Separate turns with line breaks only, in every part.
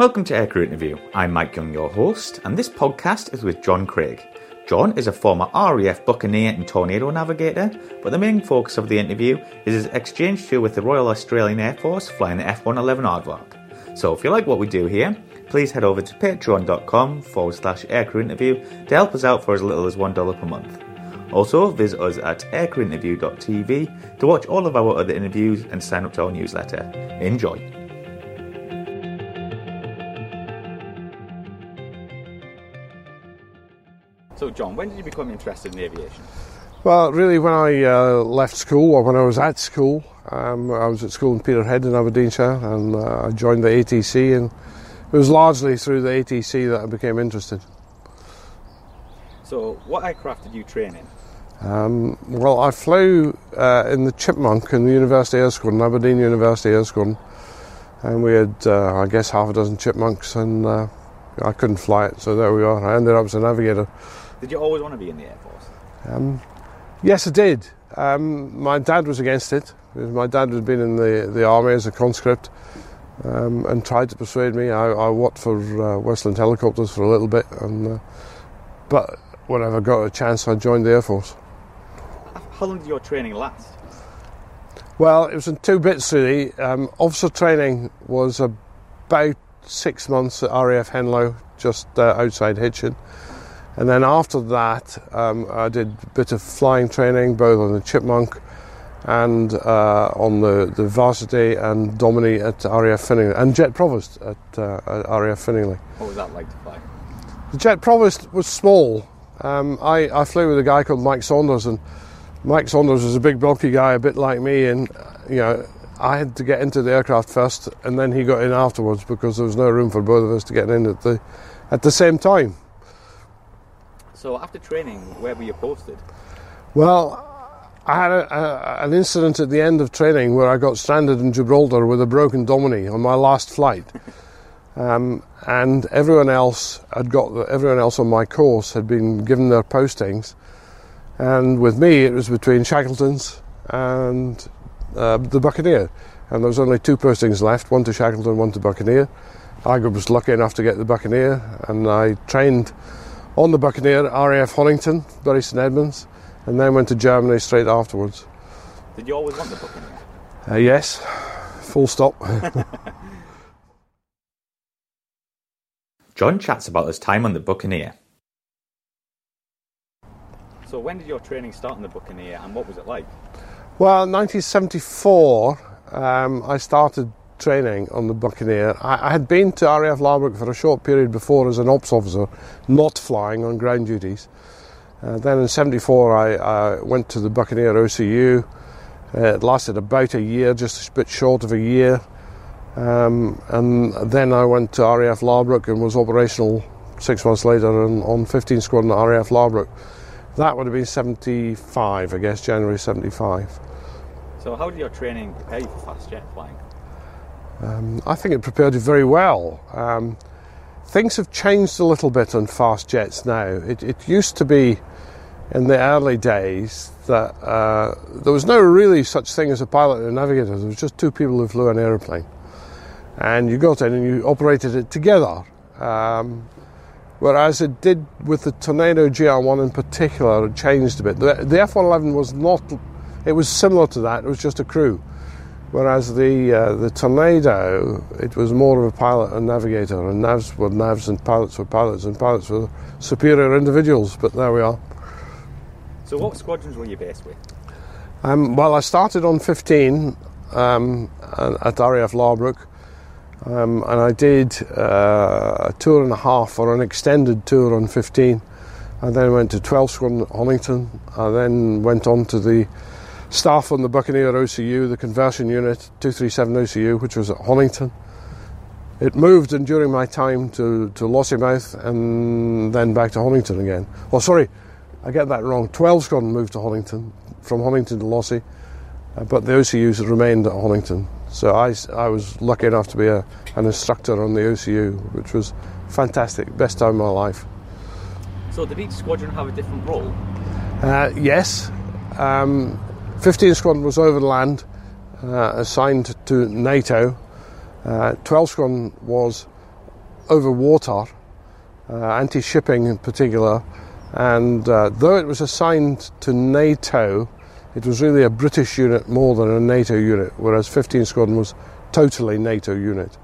Welcome to Aircrew Interview. I'm Mike Young, your host, and this podcast is with John Craig. John is a former RAF Buccaneer and Tornado navigator, but the main focus of the interview is his exchange tour with the Royal Australian Air Force flying the F 111 Aardvark. So if you like what we do here, please head over to patreon.com forward slash aircrew interview to help us out for as little as $1 per month. Also, visit us at aircrewinterview.tv to watch all of our other interviews and sign up to our newsletter. Enjoy. So, John, when did you become interested in aviation?
Well, really, when I uh, left school, or when I was at school, um, I was at school in Peterhead in Aberdeenshire, and uh, I joined the ATC, and it was largely through the ATC that I became interested.
So, what aircraft did you train in?
Um, well, I flew uh, in the Chipmunk in the University Air Squadron, Aberdeen University Air Squadron, and we had, uh, I guess, half a dozen chipmunks, and uh, I couldn't fly it, so there we are. I ended up as a navigator.
Did you always want to be in the Air Force?
Um, yes, I did. Um, my dad was against it. My dad had been in the, the army as a conscript um, and tried to persuade me. I, I worked for uh, Westland Helicopters for a little bit, and uh, but whenever I got a chance, I joined the Air Force.
How long did your training last?
Well, it was in two bits really. Um, officer training was about six months at RAF Henlow, just uh, outside Hitchin. And then after that, um, I did a bit of flying training, both on the Chipmunk and uh, on the, the Varsity and Dominie at RAF Finningley, and Jet Provost at, uh, at RAF Finningley.
What was that like to fly?
The Jet Provost was small. Um, I, I flew with a guy called Mike Saunders, and Mike Saunders was a big, bulky guy, a bit like me, and you know, I had to get into the aircraft first, and then he got in afterwards because there was no room for both of us to get in at the at the same time.
So after training, where were you posted?
Well, I had a, a, an incident at the end of training where I got stranded in Gibraltar with a broken Dominie on my last flight. Um, and everyone else had got the, everyone else on my course had been given their postings, and with me it was between Shackleton's and uh, the Buccaneer, and there was only two postings left, one to Shackleton, one to Buccaneer. I was lucky enough to get the Buccaneer, and I trained on the Buccaneer, RAF Honington, Bury St Edmunds, and then went to Germany straight afterwards.
Did you always want the Buccaneer?
Uh, yes, full stop.
John chats about his time on the Buccaneer. So, when did your training start on the Buccaneer and what was it like?
Well, 1974, um, I started training on the Buccaneer. I, I, had been to RAF Laarbruch for a short period before as an ops officer, not flying on ground duties. Uh, then in 74, I, I, went to the Buccaneer OCU. Uh, it lasted about a year, just a bit short of a year. Um, and then I went to RAF Laarbruch and was operational six months later on, on 15 Squadron at RAF Laarbruch. That would have been 75, I guess, January 75.
So, how did your training prepare you for fast jet flying?
Um, I think it prepared you very well. Um, things have changed a little bit on fast jets now. It, it used to be in the early days that uh, there was no really such thing as a pilot and a navigator. There was just two people who flew an aeroplane, and you got in and you operated it together. Um, whereas it did with the Tornado GR1 in particular, it changed a bit. The, the F111 was not. It was similar to that. It was just a crew. Whereas the uh, the Tornado, it was more of a pilot and navigator, and navs were navs and pilots were pilots, and pilots were superior individuals. But there we are.
So, what squadrons were you based with?
Um, well, I started on 15 um, at RAF Laarbruch, um, and I did uh, a tour and a half or an extended tour on 15. I then went to 12 Squadron at Honington. I then went on to the staff on the Buccaneer OCU, the conversion unit 237 OCU, which was at Honington. It moved and during my time to, to Lossiemouth and then back to Honington again. Well, sorry, I get that wrong. 12 Squadron moved to Honington, from Honington to Lossie, uh, but the OCUs had remained at Honington. So I, I was lucky enough to be a, an instructor on the OCU, which was fantastic, best time of my life.
So did each squadron have a different role?
Uh, yes. Um, 15 Squadron was overland, uh, assigned to NATO. Uh, 12 Squadron was over water, uh, anti shipping in particular. And uh, though it was assigned to NATO, it was really a British unit more than a NATO unit, whereas 15 Squadron was totally NATO unit.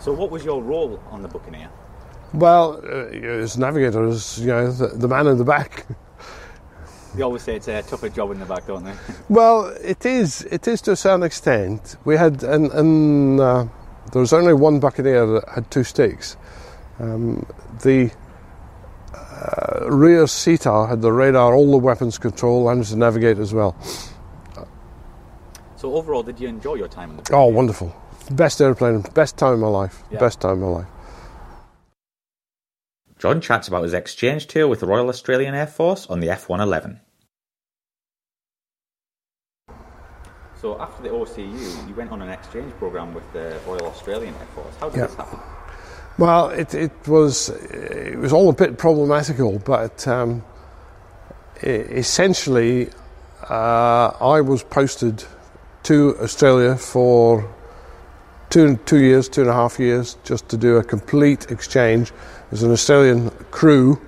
So, what was your role on the Buccaneer?
Well, uh, as navigator, as you know, the, the man in the back.
They always say it's a tougher job in the back, don't they?
well, it is. It is to a certain extent. We had, and, and uh, there was only one Buccaneer that had two sticks. Um, the uh, rear seater had the radar, all the weapons control, and to navigate as well.
So overall, did you enjoy your time on the?
Buccaneer? Oh, wonderful! Best airplane, best time of my life. Yeah. Best time of my life.
John chats about his exchange tour with the Royal Australian Air Force on the F-111. So after the OCU, you went on an exchange program with the Royal Australian Air Force. How did this happen?
Well, it, it was it was all a bit problematical, but um, essentially, uh, I was posted to Australia for two two years, two and a half years, just to do a complete exchange there's an Australian crew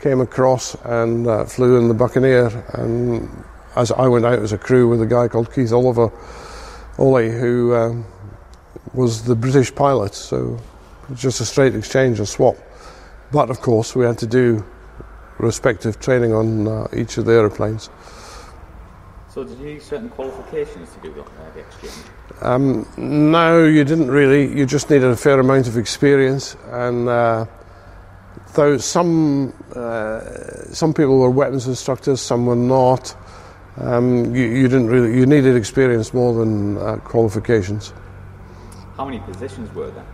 came across and uh, flew in the Buccaneer, and as I went out as a crew with a guy called Keith Oliver, Ollie, who um, was the British pilot. So just a straight exchange, a swap. But of course, we had to do respective training on uh, each of the aeroplanes.
So, did you need certain qualifications to do uh, the exchange?
Um, no, you didn't really. You just needed a fair amount of experience and. Uh, Though some uh, some people were weapons instructors, some were not. Um, you, you, didn't really you needed experience more than uh, qualifications.
How many positions were there?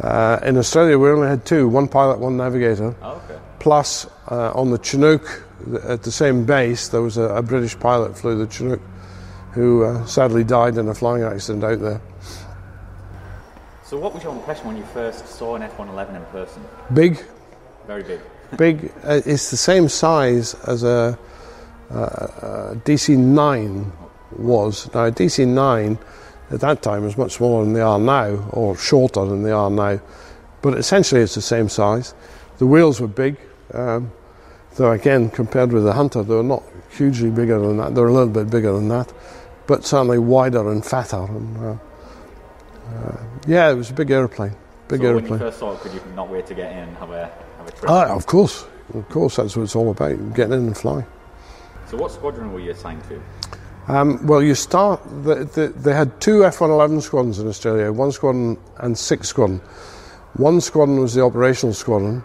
Uh, in Australia, we only had two: one pilot, one navigator.
Oh, okay.
Plus, uh, on the Chinook, at the same base, there was a, a British pilot flew the Chinook, who uh, sadly died in a flying accident out there.
So, what was your impression when you first saw an F-111 in person?
Big,
very big.
big. Uh, it's the same size as a, a, a DC 9 was. Now, a DC 9 at that time was much smaller than they are now, or shorter than they are now. But essentially, it's the same size. The wheels were big, um, though again, compared with the Hunter, they were not hugely bigger than that. They're a little bit bigger than that, but certainly wider and fatter. And, uh, uh, yeah, it was a big aeroplane. Big
so
aeroplane.
when you first saw it, could you not wait to get in and have a
Ah, of course, of course, that's what it's all about, getting in and flying.
So, what squadron were you assigned to?
Um, well, you start. The, the, they had two F-111 squadrons in Australia, one squadron and six squadron. One squadron was the operational squadron,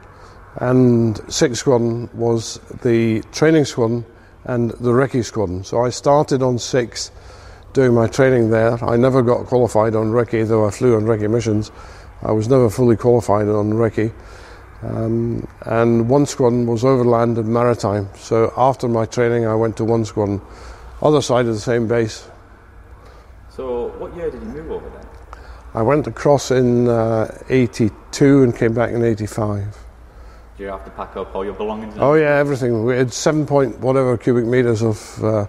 and six squadron was the training squadron and the recce squadron. So I started on six, doing my training there. I never got qualified on recce, though I flew on recce missions. I was never fully qualified on recce. Um, and one squadron was overland and maritime. So after my training, I went to one squadron, other side of the same base.
So what year did you move over then?
I went across in uh, 82 and came back in 85.
Do you have to pack up all your belongings?
Oh yeah, everything. We had seven point whatever cubic meters of uh,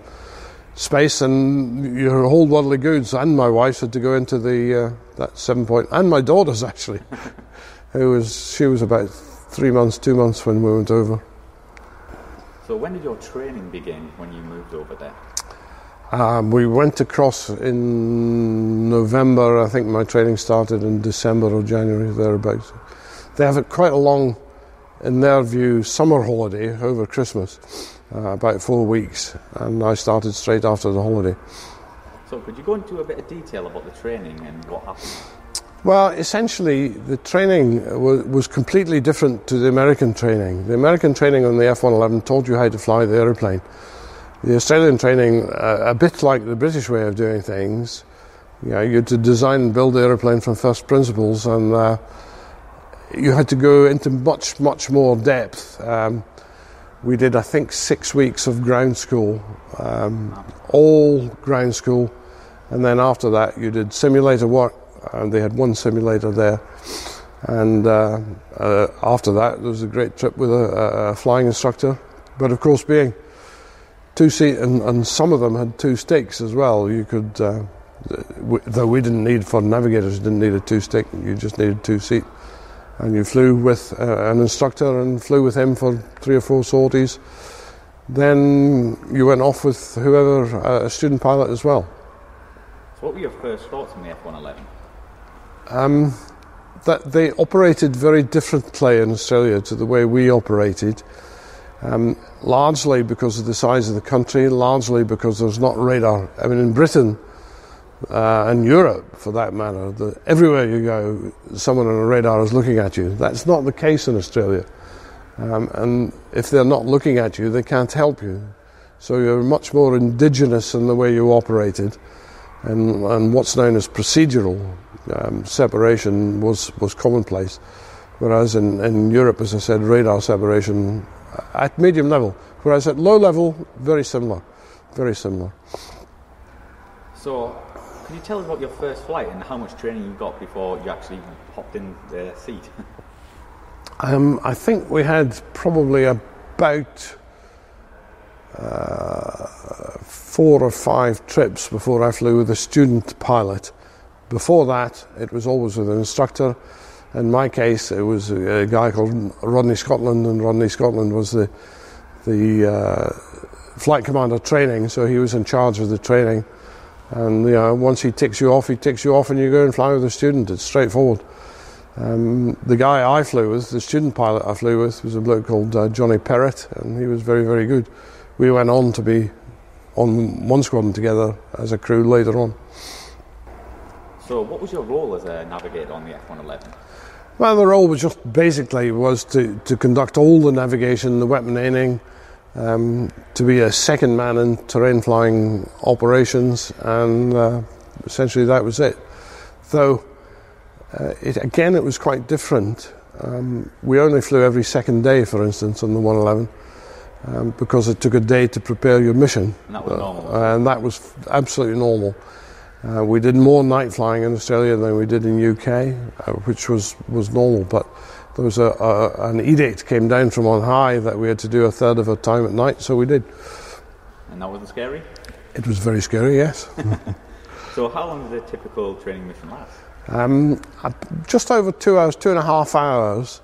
space, and your whole worldly goods. And my wife had to go into the uh, that seven point, and my daughters actually. Who was she was about three months, two months when we went over.
So when did your training begin when you moved over there?
Um, we went across in November. I think my training started in December or January thereabouts. They have quite a long, in their view, summer holiday over Christmas, uh, about four weeks, and I started straight after the holiday.
So could you go into a bit of detail about the training and what happened?
Well, essentially, the training was, was, completely different to the American training. The American training on the F 111 told you how to fly the aeroplane. The Australian training, uh, a bit like the British way of doing things, you, know, you had to design and build the aeroplane from first principles, and uh, you had to go into much, much more depth. Um, we did, I think, six weeks of ground school, um, all ground school, and then after that, you did simulator work and they had one simulator there. And uh, uh, after that, there was a great trip with a, a, flying instructor. But of course, being two seat, and, and, some of them had two sticks as well. You could, uh, though we didn't need for navigators, didn't need a two stick. You just needed two seat. and you flew with uh, an instructor and flew with him for three or four sorties. Then you went off with whoever, uh, a student pilot as well.
So, what were your first thoughts on the F 111?
Um, that they operated very differently in Australia to the way we operated. Um, largely because of the size of the country, largely because there's not radar. I mean, in Britain uh, and Europe, for that matter, the, everywhere you go, someone on a radar is looking at you. That's not the case in Australia. Um, and if they're not looking at you, they can't help you. So you're much more indigenous in the way you operated. And, and what's known as procedural um, separation was, was commonplace. Whereas in, in Europe, as I said, radar separation at medium level, whereas at low level, very similar, very similar.
So, can you tell us about your first flight and how much training you got before you actually hopped in the seat?
um, I think we had probably about uh, four or five trips before I flew with a student pilot. Before that, it was always with an instructor in my case, it was a, guy called Rodney Scotland, and Rodney Scotland was the the uh, flight commander training, so he was in charge of the training. And you know, once he ticks you off, he ticks you off, and you go and fly with a student. It's straightforward. Um, the guy I flew with, the student pilot I flew with, was a bloke called uh, Johnny Perrott, and he was very, very good. We went on to be on one squadron together as a crew later on.
So, what was your role as a navigator on the F-111?
Well, the role was just basically was to, to conduct all the navigation, the weapon aiming, um, to be a second man in terrain flying operations, and uh, essentially that was it. Though, uh, it, again, it was quite different. Um, we only flew every second day, for instance, on the 111. Um, because it took a day to prepare your mission.
And that was normal.
Uh, and that was absolutely normal. Uh, we did more night flying in Australia than we did in UK, uh, which was, was normal. But there was a, a, an edict came down from on high that we had to do a third of our time at night, so we did.
And that wasn't scary.
It was very scary, yes.
so, how long did a typical training mission last?
Um, just over two hours, two and a half hours.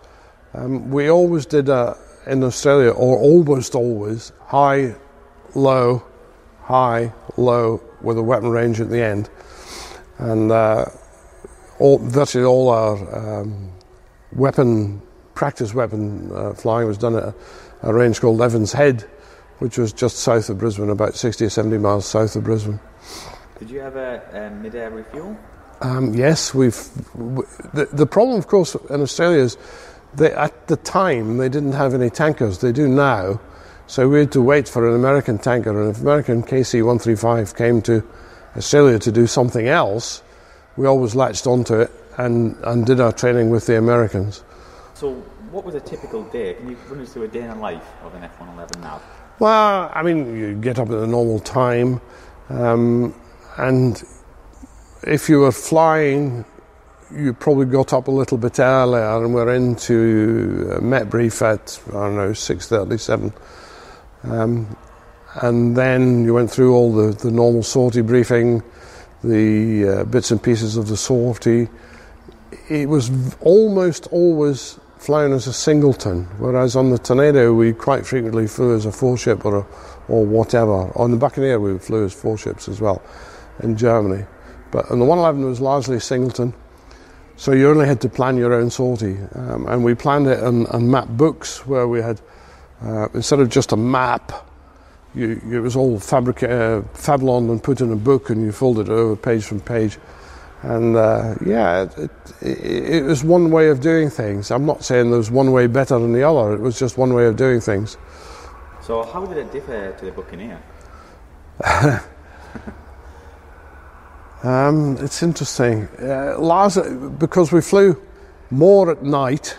Um, we always did a, in Australia, or almost always, high, low, high, low, with a weapon range at the end. And uh, all, virtually all our um, weapon, practice weapon uh, flying was done at a, a, range called Evans Head, which was just south of Brisbane, about 60 or 70 miles south of Brisbane.
Did you have a, a mid-air refuel?
Um, yes, we've. the, the problem, of course, in Australia is they, at the time they didn't have any tankers. They do now. So we had to wait for an American tanker, and if American KC 135 came to Australia to do something else, we always latched onto it and, and did our training with the Americans.
So, what was a typical day? Can you run us through a day in the life of an F 111 now?
Well, I mean, you get up at a normal time, um, and if you were flying, you probably got up a little bit earlier, and we're into Met brief at I don't know six thirty seven. Um, and then you went through all the, the normal sortie briefing, the uh, bits and pieces of the sortie. It was almost always flown as a singleton, whereas on the Tornado we quite frequently flew as a four ship or, a, or whatever. On the Buccaneer we flew as four ships as well in Germany. But on the 111 was largely singleton, so you only had to plan your own sortie. Um, and we planned it on, on map books where we had uh, instead of just a map, you, it was all fabric, uh, fablon and put in a book, and you folded it over page from page. And uh, yeah, it, it, it, was one way of doing things. I'm not saying there was one way better than the other. It was just one way of doing things.
So, how did it differ to the Buccaneer?
um, it's interesting. Uh, Lars, because we flew more at night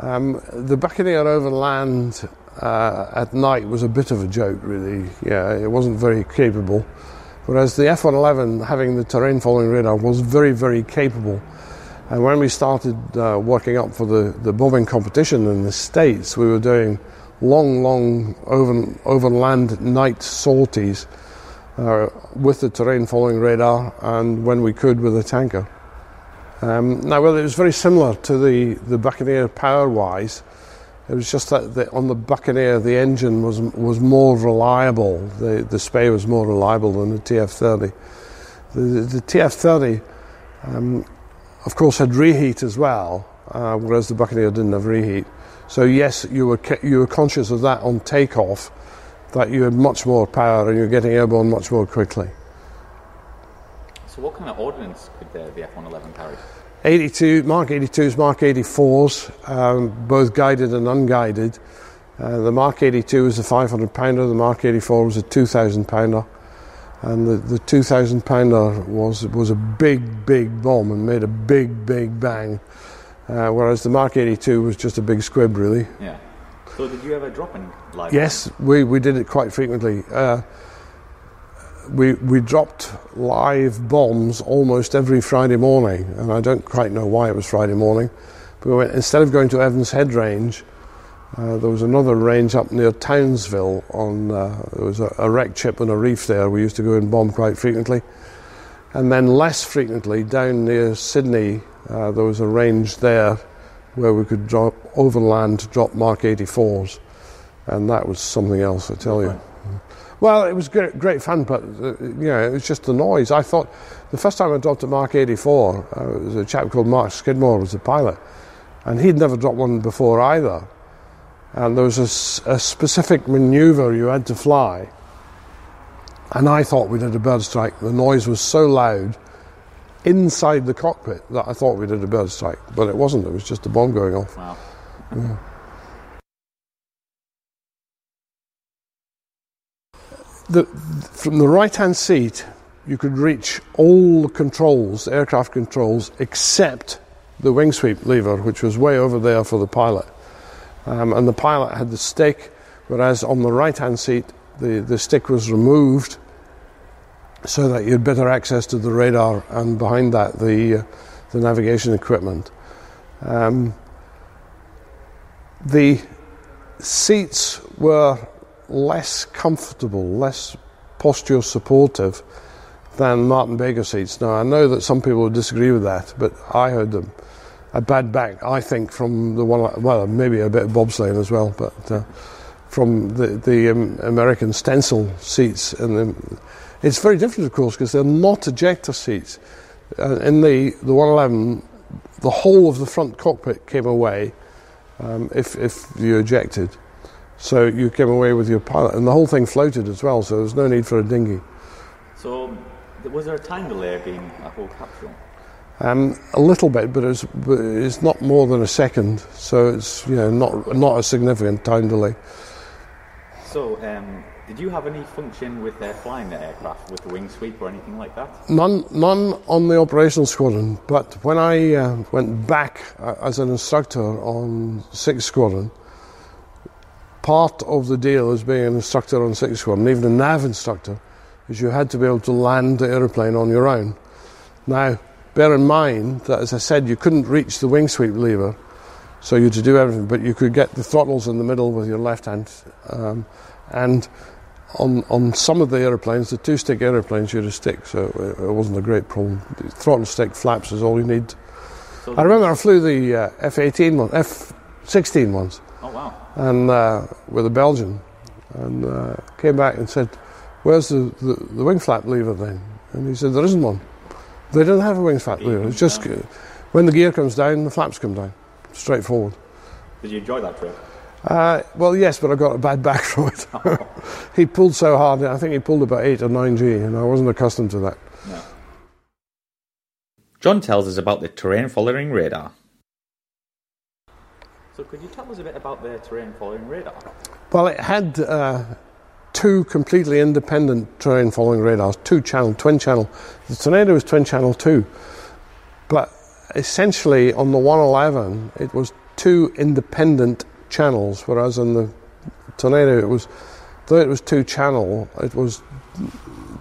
um, the Buccaneer overland uh, at night was a bit of a joke, really. Yeah, it wasn't very capable. Whereas the F 111, having the terrain following radar, was very, very capable. And when we started uh, working up for the, the bombing competition in the States, we were doing long, long over, overland night sorties uh, with the terrain following radar and when we could with a tanker. Um, now, well, it was very similar to the, the Buccaneer power wise. It was just that the, on the Buccaneer, the engine was was more reliable. The, the Spey was more reliable than the TF30. The, the TF30, um, of course, had reheat as well, uh, whereas the Buccaneer didn't have reheat. So yes, you were you were conscious of that on takeoff, that you had much more power and you're getting airborne much more quickly.
So what kind of ordnance could the, the F-111 carry?
82 Mark 82s, Mark 84s, um, both guided and unguided. Uh, the Mark 82 was a 500 pounder, the Mark 84 was a 2,000 pounder, and the, the 2,000 pounder was was a big, big bomb and made a big, big bang, uh, whereas the Mark 82 was just a big squib, really.
Yeah. So did you ever drop any live?
Yes, we, we did it quite frequently. Uh, we, we dropped live bombs almost every Friday morning, and I don't quite know why it was Friday morning. But we went, instead of going to Evans Head Range, uh, there was another range up near Townsville. On uh, there was a, a wreck chip and a reef there. We used to go and bomb quite frequently, and then less frequently down near Sydney. Uh, there was a range there where we could drop overland, drop Mark 84s, and that was something else. I tell you. Well, it was great, great fun, but uh, you know, it was just the noise. I thought the first time I dropped a Mark 84, uh, it was a chap called Mark Skidmore was the pilot, and he'd never dropped one before either. And there was a, a specific manoeuvre you had to fly, and I thought we did a bird strike. The noise was so loud inside the cockpit that I thought we did a bird strike, but it wasn't. It was just a bomb going off.
Wow.
Yeah. The, from the right hand seat, you could reach all the controls, aircraft controls, except the wing sweep lever, which was way over there for the pilot. Um, and the pilot had the stick, whereas on the right hand seat, the, the stick was removed so that you had better access to the radar and behind that, the, uh, the navigation equipment. Um, the seats were less comfortable, less posture supportive than Martin Baker seats. Now, I know that some people would disagree with that, but I heard them. A bad back, I think, from the one, well, maybe a bit of bobsleighing as well, but uh, from the, the um, American Stencel seats. And the, it's very different, of course, because they're not ejector seats. Uh, in the, the 111, the whole of the front cockpit came away um, if, if you ejected. So you came away with your pilot, and the whole thing floated as well, so there was no need for a dinghy.
So, was there a time delay being a whole capsule?
Um, a little bit, but it's, it's not more than a second, so it's you know not not a significant time delay.
So, um, did you have any function with uh, flying the aircraft with the wing sweep or anything like that?
None, none on the operational squadron. But when I uh, went back uh, as an instructor on Sixth Squadron, part of the deal as being an instructor on Sixth Squadron, even a nav instructor, is you had to be able to land the aeroplane on your own. Now, bear in mind that, as I said, you couldn't reach the wing sweep lever, so you had to do everything, but you could get the throttles in the middle with your left hand. Um, and on, on some of the aeroplanes, the two stick aeroplanes, you had a stick, so it, it wasn't a great problem. The throttle stick flaps is all you need.
So
I remember I flew the uh, F 18 one, F 16 ones
Oh wow!
And uh, with a Belgian, and uh, came back and said, "Where's the, the, the wing flap lever then?" And he said, "There isn't one. They don't have a wing flap lever. It's just uh, when the gear comes down, the flaps come down, straightforward."
Did you enjoy that trip?
Uh, well, yes, but I got a bad back from it. he pulled so hard. I think he pulled about eight or nine G, and I wasn't accustomed to that.
No. John tells us about the terrain following radar. So, could you tell us a bit about the terrain following radar?
Well, it had uh, two completely independent terrain following radars, two channel, twin channel. The Tornado was twin channel too, but essentially on the 111 it was two independent channels, whereas on the Tornado it was, though it was two channel, it was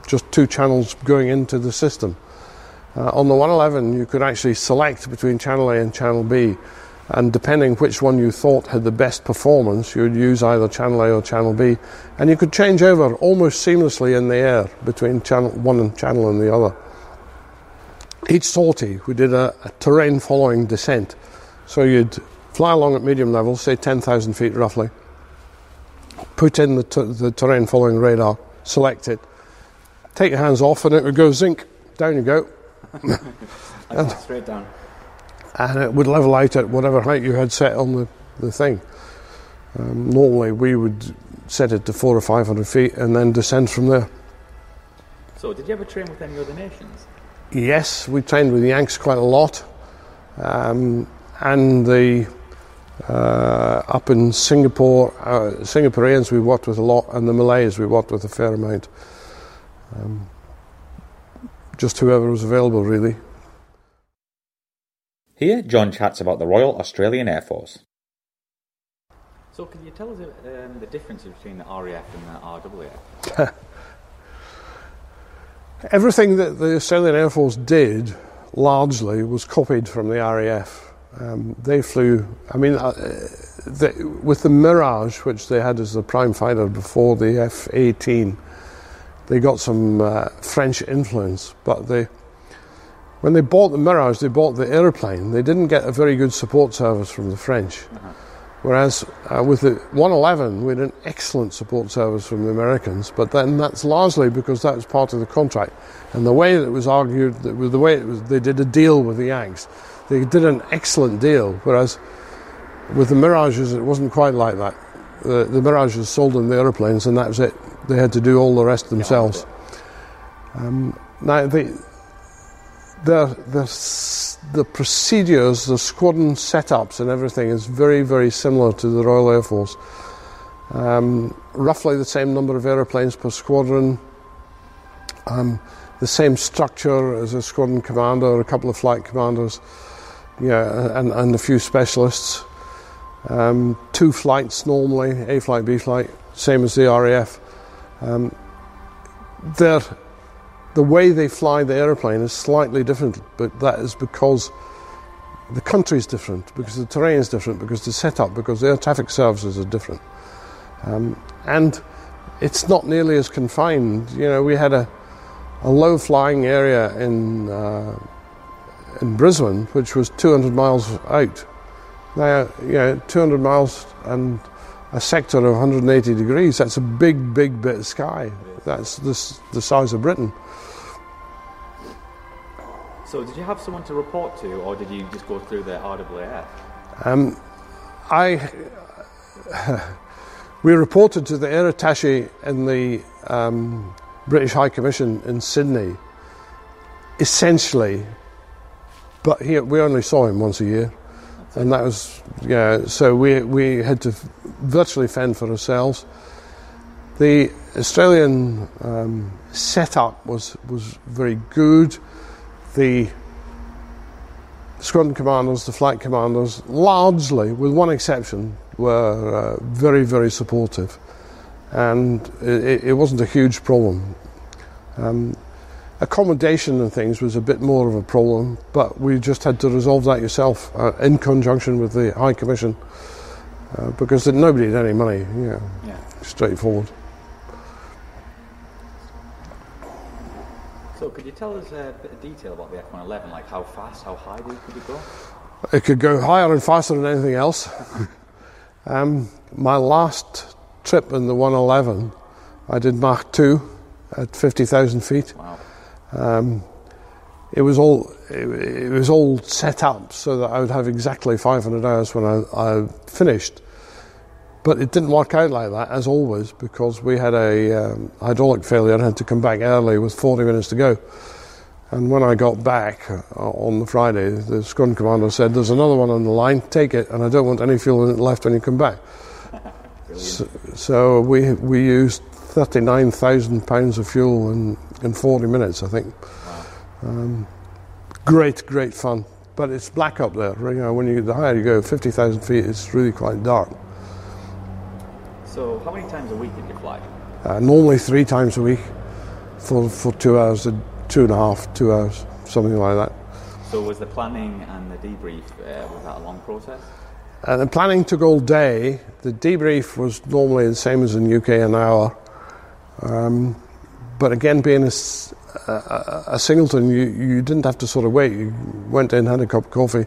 just two channels going into the system. Uh, on the 111 you could actually select between channel A and channel B and depending which one you thought had the best performance, you would use either channel A or channel B, and you could change over almost seamlessly in the air between channel one and channel and the other. each sortie we did a, a terrain following descent. So you'd fly along at medium level, say 10,000 feet roughly, put in the, t- the terrain following radar, select it, take your hands off, and it would go zinc. Down you go.
straight down.
And it would level out at whatever height you had set on the, the thing. Um, normally, we would set it to four or five hundred feet and then descend from there.
So, did you ever train with any other nations?
Yes, we trained with the Yanks quite a lot. Um, and the uh, up in Singapore, uh, Singaporeans we worked with a lot, and the Malays we worked with a fair amount. Um, just whoever was available, really.
Here, John chats about the Royal Australian Air Force. So, can you tell us um, the difference between the RAF and the RAF?
Everything that the Australian Air Force did largely was copied from the RAF. Um, they flew, I mean, uh, the, with the Mirage, which they had as the prime fighter before the F 18, they got some uh, French influence. But they, when they bought the Mirage, they bought the airplane. They didn't get a very good support service from the French. Uh-huh. Whereas uh, with the 111, we had an excellent support service from the Americans, but then that's largely because that was part of the contract. And the way that it was argued, that the way it was, they did a deal with the Yanks they did an excellent deal, whereas with the Mirages, it wasn't quite like that. The, the Mirages sold them the aeroplanes, and that was it. They had to do all the rest themselves. Um, now, the, the, the, the procedures, the squadron setups, and everything is very, very similar to the Royal Air Force. Um, roughly the same number of aeroplanes per squadron. Um, the same structure as a squadron commander, a couple of flight commanders yeah, and, and a few specialists. Um, two flights normally, A flight, B flight, same as the RAF. Um, the way they fly the aeroplane is slightly different, but that is because the country is different, because the terrain is different, because the setup, because the air traffic services are different. Um, and it's not nearly as confined. You know, we had a, a low flying area in. Uh, in Brisbane, which was 200 miles out. Now, you know, 200 miles and a sector of 180 degrees, that's a big, big bit of sky. That's the size of Britain.
So, did you have someone to report to, or did you just go through the RAF?
Um, I. we reported to the air attache in the um, British High Commission in Sydney essentially but he, we only saw him once a year, and that was yeah. So we we had to virtually fend for ourselves. The Australian um, setup was was very good. The squadron commanders, the flight commanders, largely, with one exception, were uh, very very supportive, and it, it, wasn't a huge problem. Um, accommodation and things was a bit more of a problem, but we just had to resolve that yourself uh, in conjunction with the High Commission uh, because nobody had any money. Yeah, yeah. straightforward.
Could you tell us a bit of detail about the F-111? Like how fast, how high could it go?
It could go higher and faster than anything else. um, my last trip in the 111, I did Mach 2 at 50,000 feet.
Wow.
Um, it was all it, it, was all set up so that I would have exactly 500 hours when I, I, finished. But it didn't work out like that, as always, because we had a um, hydraulic failure and had to come back early with 40 minutes to go. And when I got back uh, on the Friday, the squadron commander said, "There's another one on the line. Take it, and I don't want any fuel in it left when you come back." so, so we we used 39,000 pounds of fuel in in 40 minutes, I think. Wow. Um, great, great fun. But it's black up there. You know, when you the higher you go, 50,000 feet, it's really quite dark.
So, how many times a week did you fly?
Uh, normally three times a week for, for two hours, two and a half, two hours, something like that.
So, was the planning and the debrief, uh, was that a long process?
Uh, the planning took all day. The debrief was normally the same as in UK, an hour. Um, but again, being a, a, a singleton, you, you didn't have to sort of wait. You went in, had a cup of coffee,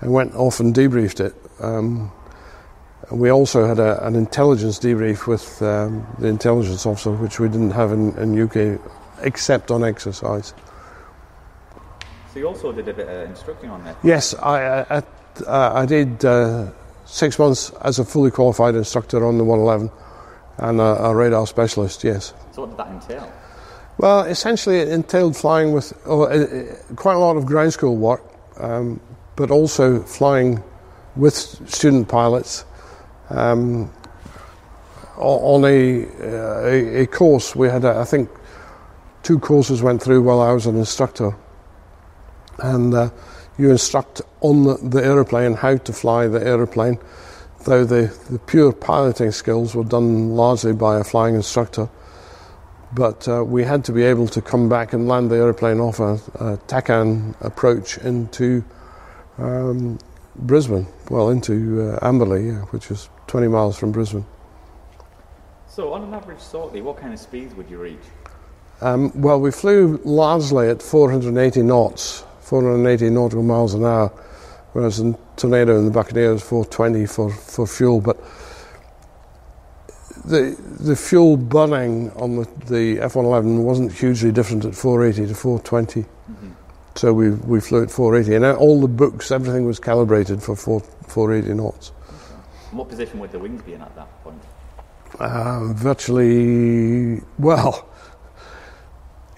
and went off and debriefed it. Um, we also had a, an intelligence debrief with um, the intelligence officer, which we didn't have in, in UK except on exercise.
So you also did a bit of instructing on that?
Yes, I, uh, uh, I did uh, six months as a fully qualified instructor on the 111 and a, a radar specialist, yes.
So what did that entail?
Well, essentially, it entailed flying with oh, uh, quite a lot of ground school work, um, but also flying with student pilots um, on a, a, a, course. We had, I think, two courses went through while I was an instructor, and uh, you instruct on the, the aeroplane how to fly the aeroplane. Though the, the pure piloting skills were done largely by a flying instructor, but uh, we had to be able to come back and land the aeroplane off a, a TACAN approach into um, Brisbane, well, into uh, Amberley, which is 20 miles from Brisbane.
So, on an average sortie, what kind of speeds would you reach?
Um, well, we flew largely at 480 knots, 480 nautical miles an hour, whereas in Tornado and the Buccaneer was 420 for, for fuel. But the the fuel burning on the, the F111 wasn't hugely different at 480 to 420. Mm-hmm. So we, we flew at 480. And all the books, everything was calibrated for 4, 480 knots.
What position would the wings be in at that point?
Uh, virtually, well,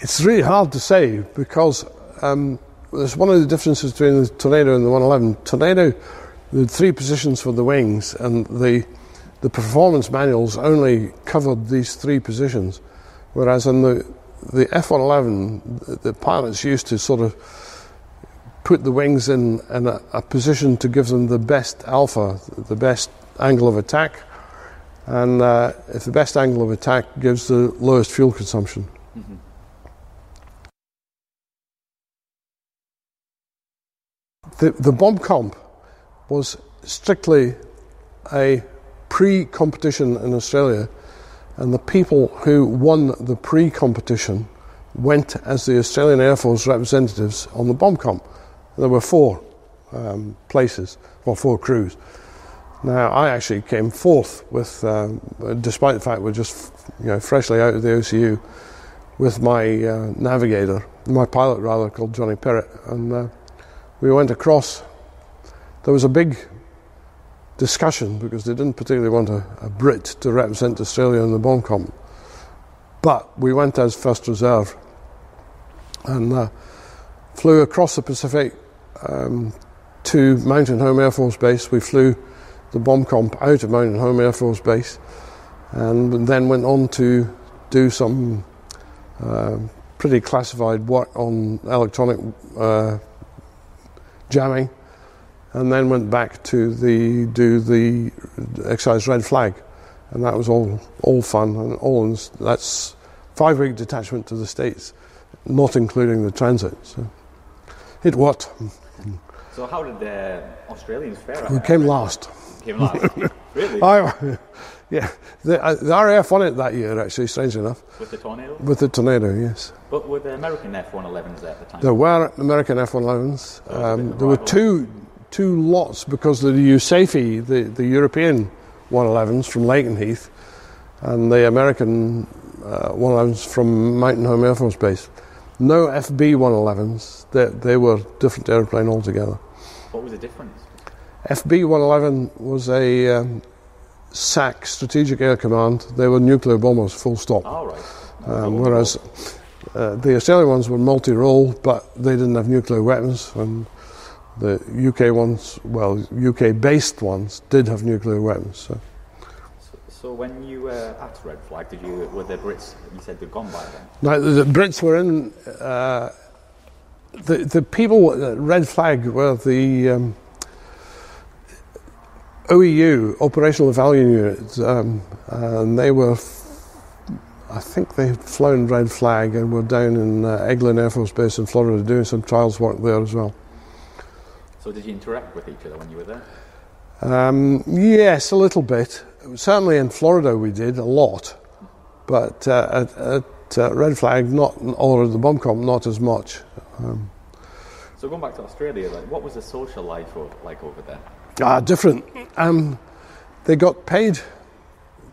it's really hard to say because um, there's one of the differences between the Tornado and the 111. Tornado, the three positions for the wings, and the the performance manuals only covered these three positions, whereas in the the F111, the pilots used to sort of put the wings in, in a, a, position to give them the best alpha, the best angle of attack, and uh, if the best angle of attack gives the lowest fuel consumption. Mm-hmm. The, the bomb comp was strictly a pre competition in Australia, and the people who won the pre competition went as the Australian Air Force representatives on the bomb comp. There were four um, places, or four crews. Now, I actually came fourth with, um, despite the fact we're just you know, freshly out of the OCU, with my uh, navigator, my pilot rather, called Johnny Perrott. And uh, we went across. There was a big discussion because they didn't particularly want a, a Brit to represent Australia in the bomb comp. But we went as first reserve and uh, flew across the Pacific um, to Mountain Home Air Force Base. We flew the bomb comp out of Mountain Home Air Force Base, and then went on to do some uh, pretty classified work on electronic uh, jamming, and then went back to the do the exercise red flag, and that was all all fun and all. That's five week detachment to the states, not including the transit. So it worked.
So how did the Australians fare?
We came last.
Came last. really? I,
yeah, the, uh, the RAF won it that year. Actually, strange enough.
With the tornado.
With the tornado, yes.
But were the American F-111s at the time?
There were American F-111s. Oh, um, there were two two lots because of the USAFE, the, the European 111s from Lakenheath, and the American uh, 111s from Mountain Home Air Force Base no FB 111s. They, they were different airplane altogether.
What was the difference?
FB 111 was a um, SAC, Strategic Air Command. They were nuclear bombers, full stop.
Oh, right.
Um, whereas uh, the Australian ones were multi role, but they didn't have nuclear weapons. And the UK ones, well, UK based ones, did have nuclear weapons. So.
So when you were at Red Flag, did you were the Brits? You said they'd gone by then.
No, the, Brits were in. Uh, the the people at Red Flag were the um, OEU Operational Evaluation Unit, um, and they were. I think they had flown Red Flag and were down in uh, Eglin Air Force Base in Florida doing some trials work there as well.
So did you interact with each other when you were there?
Um, yes, a little bit certainly in Florida we did a lot, but uh, at, at uh, red flag, not or at the bomb comp, not as much. Um,
so going back to Australia, like, what was the social life like over there?
Ah, different. Um, they got paid.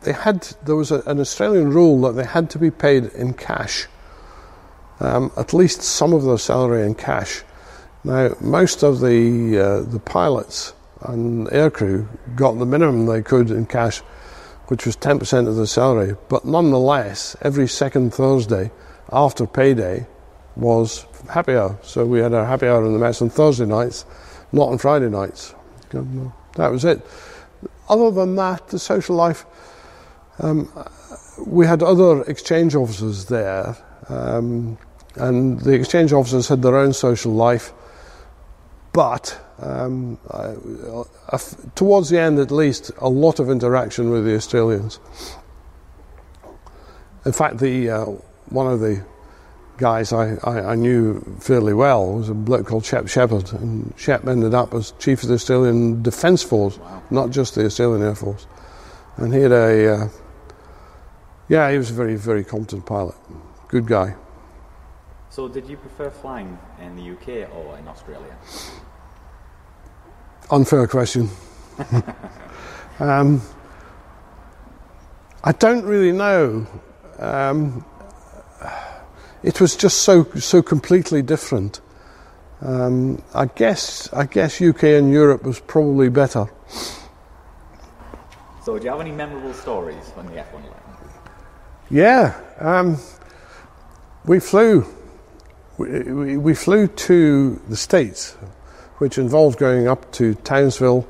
They had there was a, an Australian rule that they had to be paid in cash. Um, at least some of their salary in cash. Now, most of the uh, the pilots and aircrew got the minimum they could in cash, which was 10% of their salary. But nonetheless, every second Thursday after payday was happy hour. So we had our happy hour in the mess on Thursday nights, not on Friday nights. That was it. Other than that, the social life, um, we had other exchange officers there, um, and the exchange officers had their own social life. But um, uh, uh, towards the end, at least, a lot of interaction with the Australians. In fact, the uh, one of the guys I, I, I, knew fairly well was a bloke called Shep Shepherd, and Shep ended up as chief of the Australian Defence Force, wow. not just the Australian Air Force. And he had a, uh, yeah, he was a very, very competent pilot, good guy.
So, did you prefer flying in the UK or in Australia?
Unfair question. um, I don't really know. Um, it was just so so completely different. Um, I guess I guess UK and Europe was probably better.
So, do you have any memorable stories on the F111?
Yeah, um, we flew. We, we, we, flew to the States, which involved going up to Townsville,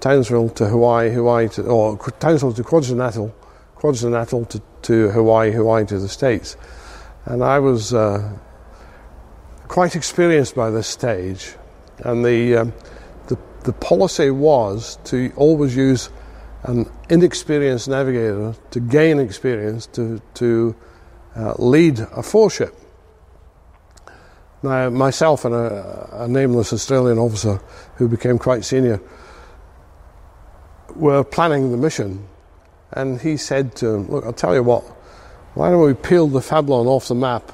Townsville to Hawaii, Hawaii to, or Townsville to Kwajalein, Kwajalein to, to Hawaii, Hawaii to the States. And I was uh, quite experienced by this stage. And the, um, the, the policy was to always use an inexperienced navigator to gain experience to, to uh, lead a four ship. Now, myself and a, a, nameless Australian officer who became quite senior were planning the mission, and he said to him, Look, I'll tell you what, why don't we peel the Fablon off the map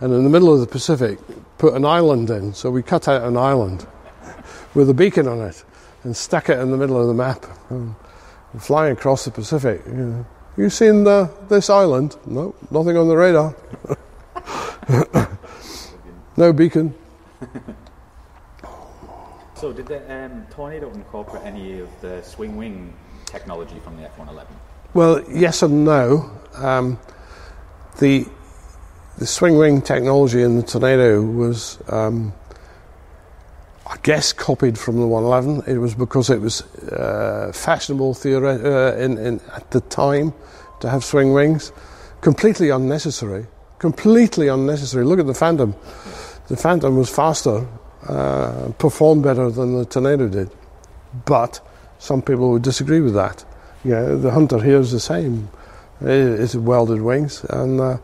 and in the middle of the Pacific put an island in? So we cut out an island with a beacon on it and stuck it in the middle of the map. And flying across the Pacific. You, know, you seen the, this island? No, nothing on the radar. no beacon.
so, did the um, Tornado incorporate any of the swing wing technology from the F 111?
Well, yes and no. Um, the the swing wing technology in the Tornado was, um, I guess, copied from the 111. It was because it was uh, fashionable uh, in, in, at the time to have swing wings. Completely unnecessary. Completely unnecessary. Look at the Phantom. The Phantom was faster, uh, performed better than the Tornado did. But some people would disagree with that. Yeah, the Hunter here is the same. It's welded wings, and uh,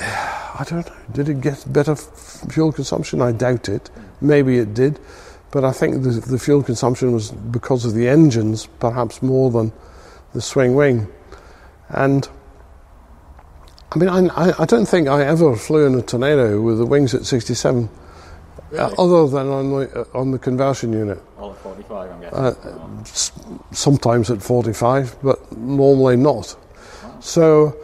I don't know. Did it get better fuel consumption? I doubt it. Maybe it did, but I think the, the fuel consumption was because of the engines, perhaps more than the swing wing. And I mean, I, I don't think I ever flew in a tornado with the wings at 67. Really? Uh, other than on the uh, on the conversion unit.
All at 45, I'm guessing. Uh,
sometimes at 45, but normally not. So,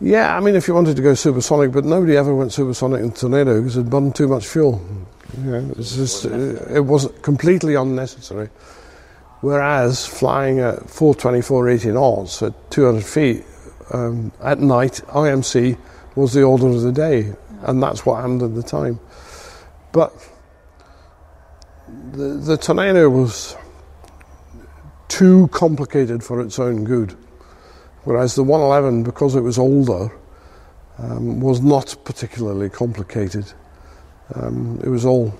yeah, I mean, if you wanted to go supersonic, but nobody ever went supersonic in Tornado because it burned too much fuel. You know, it's just, it, it was completely unnecessary. Whereas flying at 424 80 knots at 200 feet um, at night, IMC was the order of the day, and that's what happened at the time. But the, the tornado was too complicated for its own good, whereas the 111, because it was older, um, was not particularly complicated. Um, it was all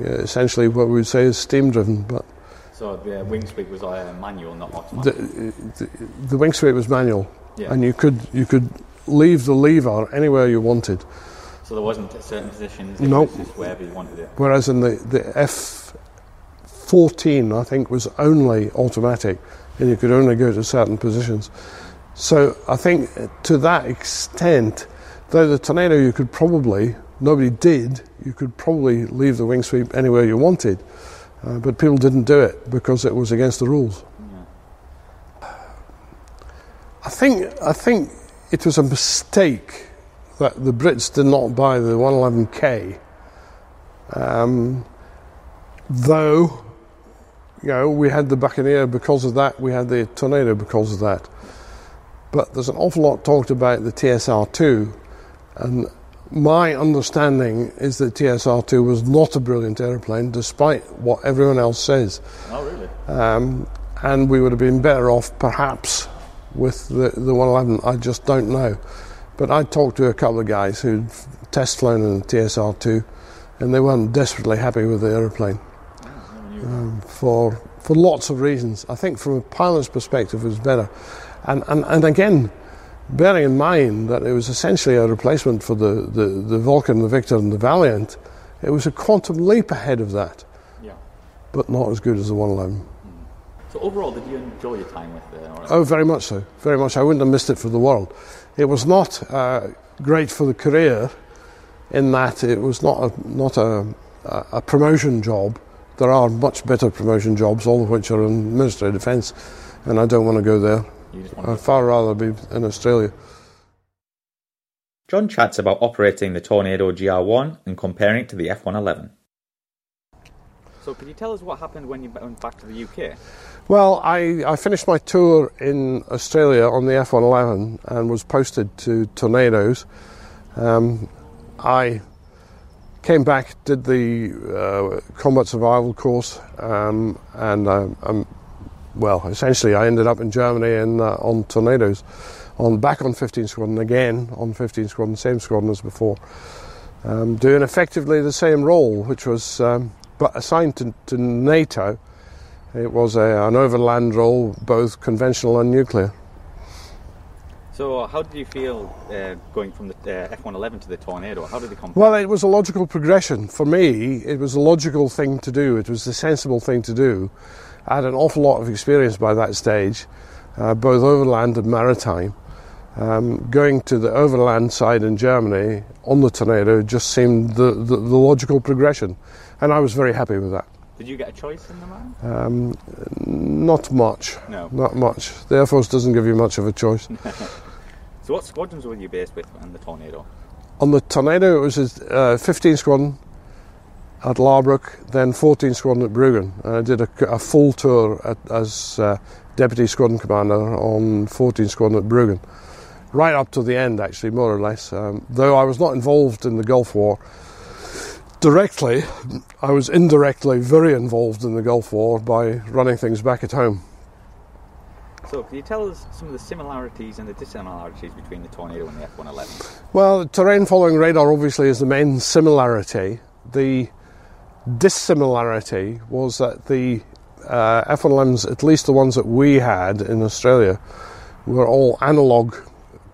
uh, essentially what we would say is steam driven, but.
So the wing sweep was uh, manual, not automatic.
The, the, the wing sweep was manual,
yeah.
and you could you could leave the lever anywhere you wanted.
So there wasn't a certain positions.
No.
Nope. wherever you wanted it.
Whereas in the the F fourteen, I think, was only automatic, and you could only go to certain positions. So I think to that extent, though the tornado you could probably, nobody did, you could probably leave the wing sweep anywhere you wanted. Uh, but people didn't do it because it was against the rules. I think I think it was a mistake that the Brits did not buy the 111K. Um, though, you know, we had the Buccaneer because of that, we had the Tornado because of that. But there's an awful lot talked about the TSR2, and my understanding is that TSR2 was not a brilliant aeroplane, despite what everyone else says.
Oh, really?
Um, and we would have been better off, perhaps, with the, the 111. I just don't know. But I talked to a couple of guys who'd test flown in the TSR2, and they weren't desperately happy with the aeroplane um, for for lots of reasons. I think from a pilot's perspective, it was better. And, and, and again, bearing in mind that it was essentially a replacement for the, the, the Vulcan, the Victor, and the Valiant, it was a quantum leap ahead of that,
Yeah.
but not as good as the 111.
So overall, did you enjoy your time with the?
Oh, very much so. Very much. I wouldn't have missed it for the world. It was not uh, great for the career in that it was not a, not a, a a promotion job. There are much better promotion jobs, all of which are in Ministry of Defence, and I don't want to go there.
You just wanted
I'd far rather be in Australia.
John chats about operating the Tornado GR1 and comparing it to the F111. So, could you tell us what happened when you went back to the UK?
Well, I, I finished my tour in Australia on the F111 and was posted to Tornadoes. Um, I came back, did the uh, combat survival course, um, and um, um, well, essentially, I ended up in Germany and uh, on Tornadoes, on back on 15 Squadron again on 15 Squadron, same squadron as before, um, doing effectively the same role, which was um, but assigned to, to NATO. It was a, an overland role, both conventional and nuclear.
So, how did you feel uh, going from the uh, F111 to the Tornado? How did compare?
Well, it was a logical progression. For me, it was a logical thing to do. It was the sensible thing to do. I had an awful lot of experience by that stage, uh, both overland and maritime. Um, going to the overland side in Germany on the Tornado just seemed the, the, the logical progression, and I was very happy with that.
Did you get a choice in the man?
Um, not much,
No.
not much. The Air Force doesn't give you much of a choice.
So, what squadrons were you based with on the Tornado?
On the Tornado, it was uh, 15 Squadron at Laarbruch, then 14 Squadron at Bruggen. And I did a, a full tour at, as uh, Deputy Squadron Commander on 14 Squadron at Bruggen. Right up to the end, actually, more or less. Um, though I was not involved in the Gulf War directly, I was indirectly very involved in the Gulf War by running things back at home.
So, can you tell us some of the similarities and the dissimilarities between the Tornado and the F111?
Well, terrain following radar obviously is the main similarity. The dissimilarity was that the uh, F111s, at least the ones that we had in Australia, were all analog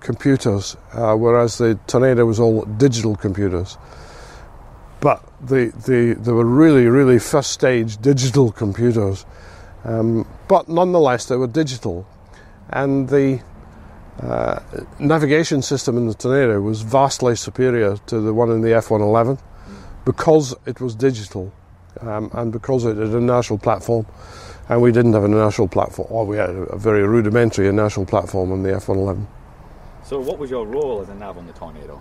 computers, uh, whereas the Tornado was all digital computers. But the, the, they were really, really first stage digital computers. Um, but nonetheless, they were digital. And the uh, navigation system in the Tornado was vastly superior to the one in the F111 because it was digital um, and because it had a inertial platform. And we didn't have an inertial platform, or we had a very rudimentary inertial platform on the F111.
So, what was your role as a nav on the Tornado?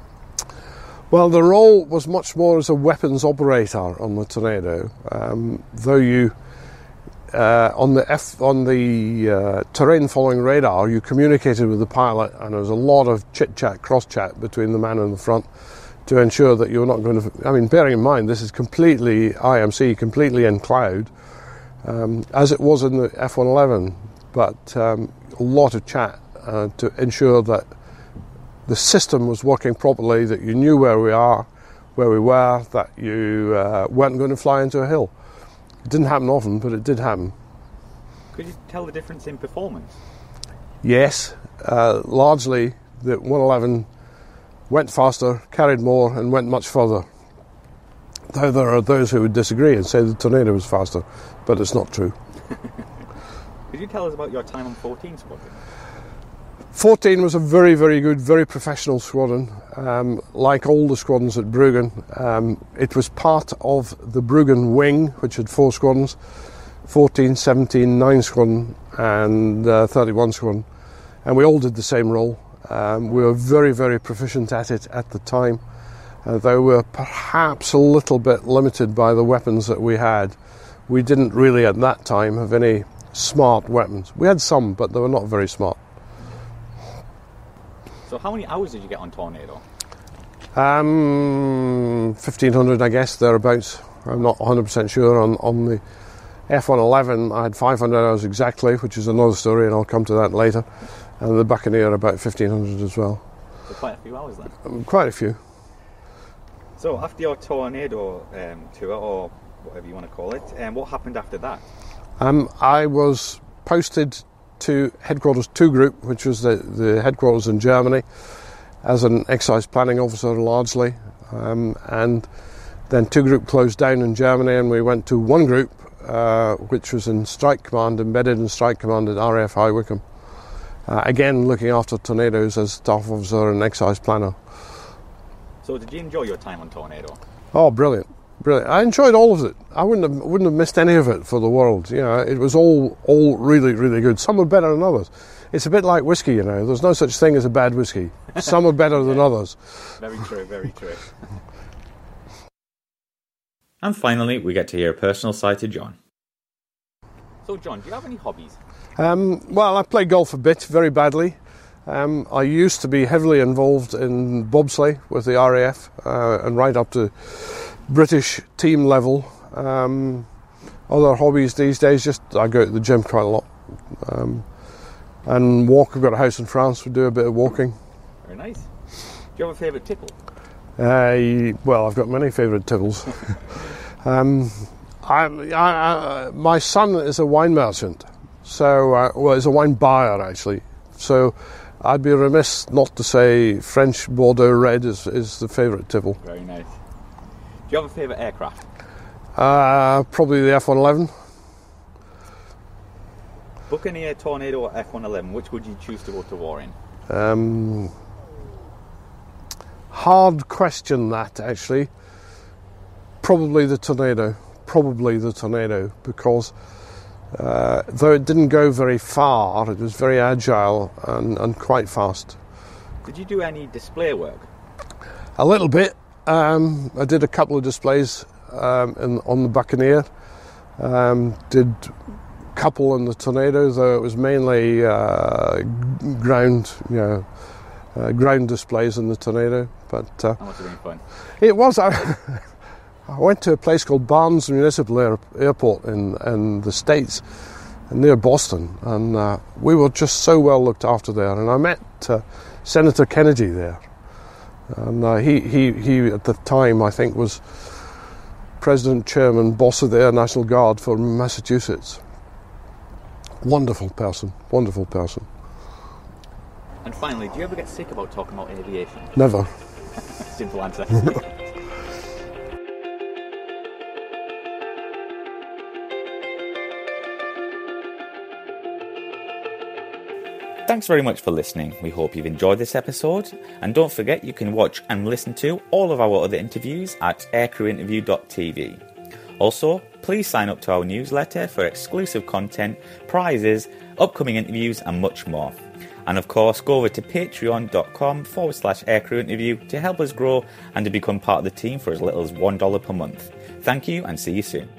Well, the role was much more as a weapons operator on the Tornado, um, though you. Uh, on the F, on the uh, terrain following radar, you communicated with the pilot, and there was a lot of chit chat, cross chat between the man in the front to ensure that you're not going to. I mean, bearing in mind this is completely IMC, completely in cloud, um, as it was in the F111, but um, a lot of chat uh, to ensure that the system was working properly, that you knew where we are, where we were, that you uh, weren't going to fly into a hill. It didn't happen often, but it did happen.
Could you tell the difference in performance?
Yes, uh, largely the 111 went faster, carried more, and went much further. Though there are those who would disagree and say the Tornado was faster, but it's not true.
Could you tell us about your time on 14 Squadron?
14 was a very, very good, very professional squadron. Um, like all the squadrons at Bruggen, um, it was part of the Bruggen wing, which had four squadrons 14, 17, 9 squadron, and uh, 31 squadron. And we all did the same role. Um, we were very, very proficient at it at the time, uh, though we were perhaps a little bit limited by the weapons that we had. We didn't really at that time have any smart weapons. We had some, but they were not very smart.
So, how many hours did you get on Tornado?
Um, 1500, I guess, thereabouts. I'm not 100% sure. On, on the F111, I had 500 hours exactly, which is another story, and I'll come to that later. And the Buccaneer, about 1500 as well.
So, quite a few hours then?
Um, quite a few.
So, after your Tornado um, tour, or whatever you want to call it, um, what happened after that?
Um, I was posted to Headquarters 2 Group, which was the, the headquarters in Germany, as an exercise planning officer largely. Um, and then 2 Group closed down in Germany, and we went to 1 Group, uh, which was in Strike Command, embedded in Strike Command at RAF High Wycombe. Uh, again, looking after tornadoes as staff officer and exercise planner.
So, did you enjoy your time on Tornado?
Oh, brilliant. Brilliant. I enjoyed all of it. I wouldn't have, wouldn't have missed any of it for the world. You know, it was all all really really good. Some were better than others. It's a bit like whiskey, you know. There's no such thing as a bad whiskey. Some are better than others.
Very true. Very true. and finally, we get to hear a personal side to John. So, John, do you have any hobbies?
Um, well, I play golf a bit, very badly. Um, I used to be heavily involved in bobsleigh with the RAF uh, and right up to British team level. Um, other hobbies these days, just I go to the gym quite a lot. Um, and walk, We've got a house in France, we do a bit of walking.
Very nice. Do you have a favourite tipple?
Uh, well, I've got many favourite tipples. um, I, I, I, my son is a wine merchant, so, uh, well, he's a wine buyer actually. So I'd be remiss not to say French Bordeaux Red is, is the favourite tipple.
Very nice. You have a favourite aircraft?
Uh, probably the F 111.
Buccaneer, Tornado, or F 111, which would you choose to go to war in?
Um, hard question that actually. Probably the tornado. Probably the tornado because uh, though it didn't go very far, it was very agile and, and quite fast.
Did you do any display work?
A little bit. Um, I did a couple of displays um, in, on the Buccaneer. Um, did a couple in the Tornado, though it was mainly uh, ground, you know, uh, ground displays in the Tornado. But uh,
That must have been fun.
it was. I, I went to a place called Barnes Municipal Air, Airport in, in the States, near Boston, and uh, we were just so well looked after there. And I met uh, Senator Kennedy there, and uh, he, he, he at the time I think was president, chairman, boss of the Air National Guard for Massachusetts. Wonderful person, wonderful person.
And finally, do you ever get sick about talking about aviation?
Never.
Simple answer. Thanks very much for listening. We hope you've enjoyed this episode. And don't forget, you can watch and listen to all of our other interviews at aircrewinterview.tv. Also, please sign up to our newsletter for exclusive content, prizes, upcoming interviews, and much more. And of course, go over to patreon.com forward slash aircrew interview to help us grow and to become part of the team for as little as $1 per month. Thank you and see you soon.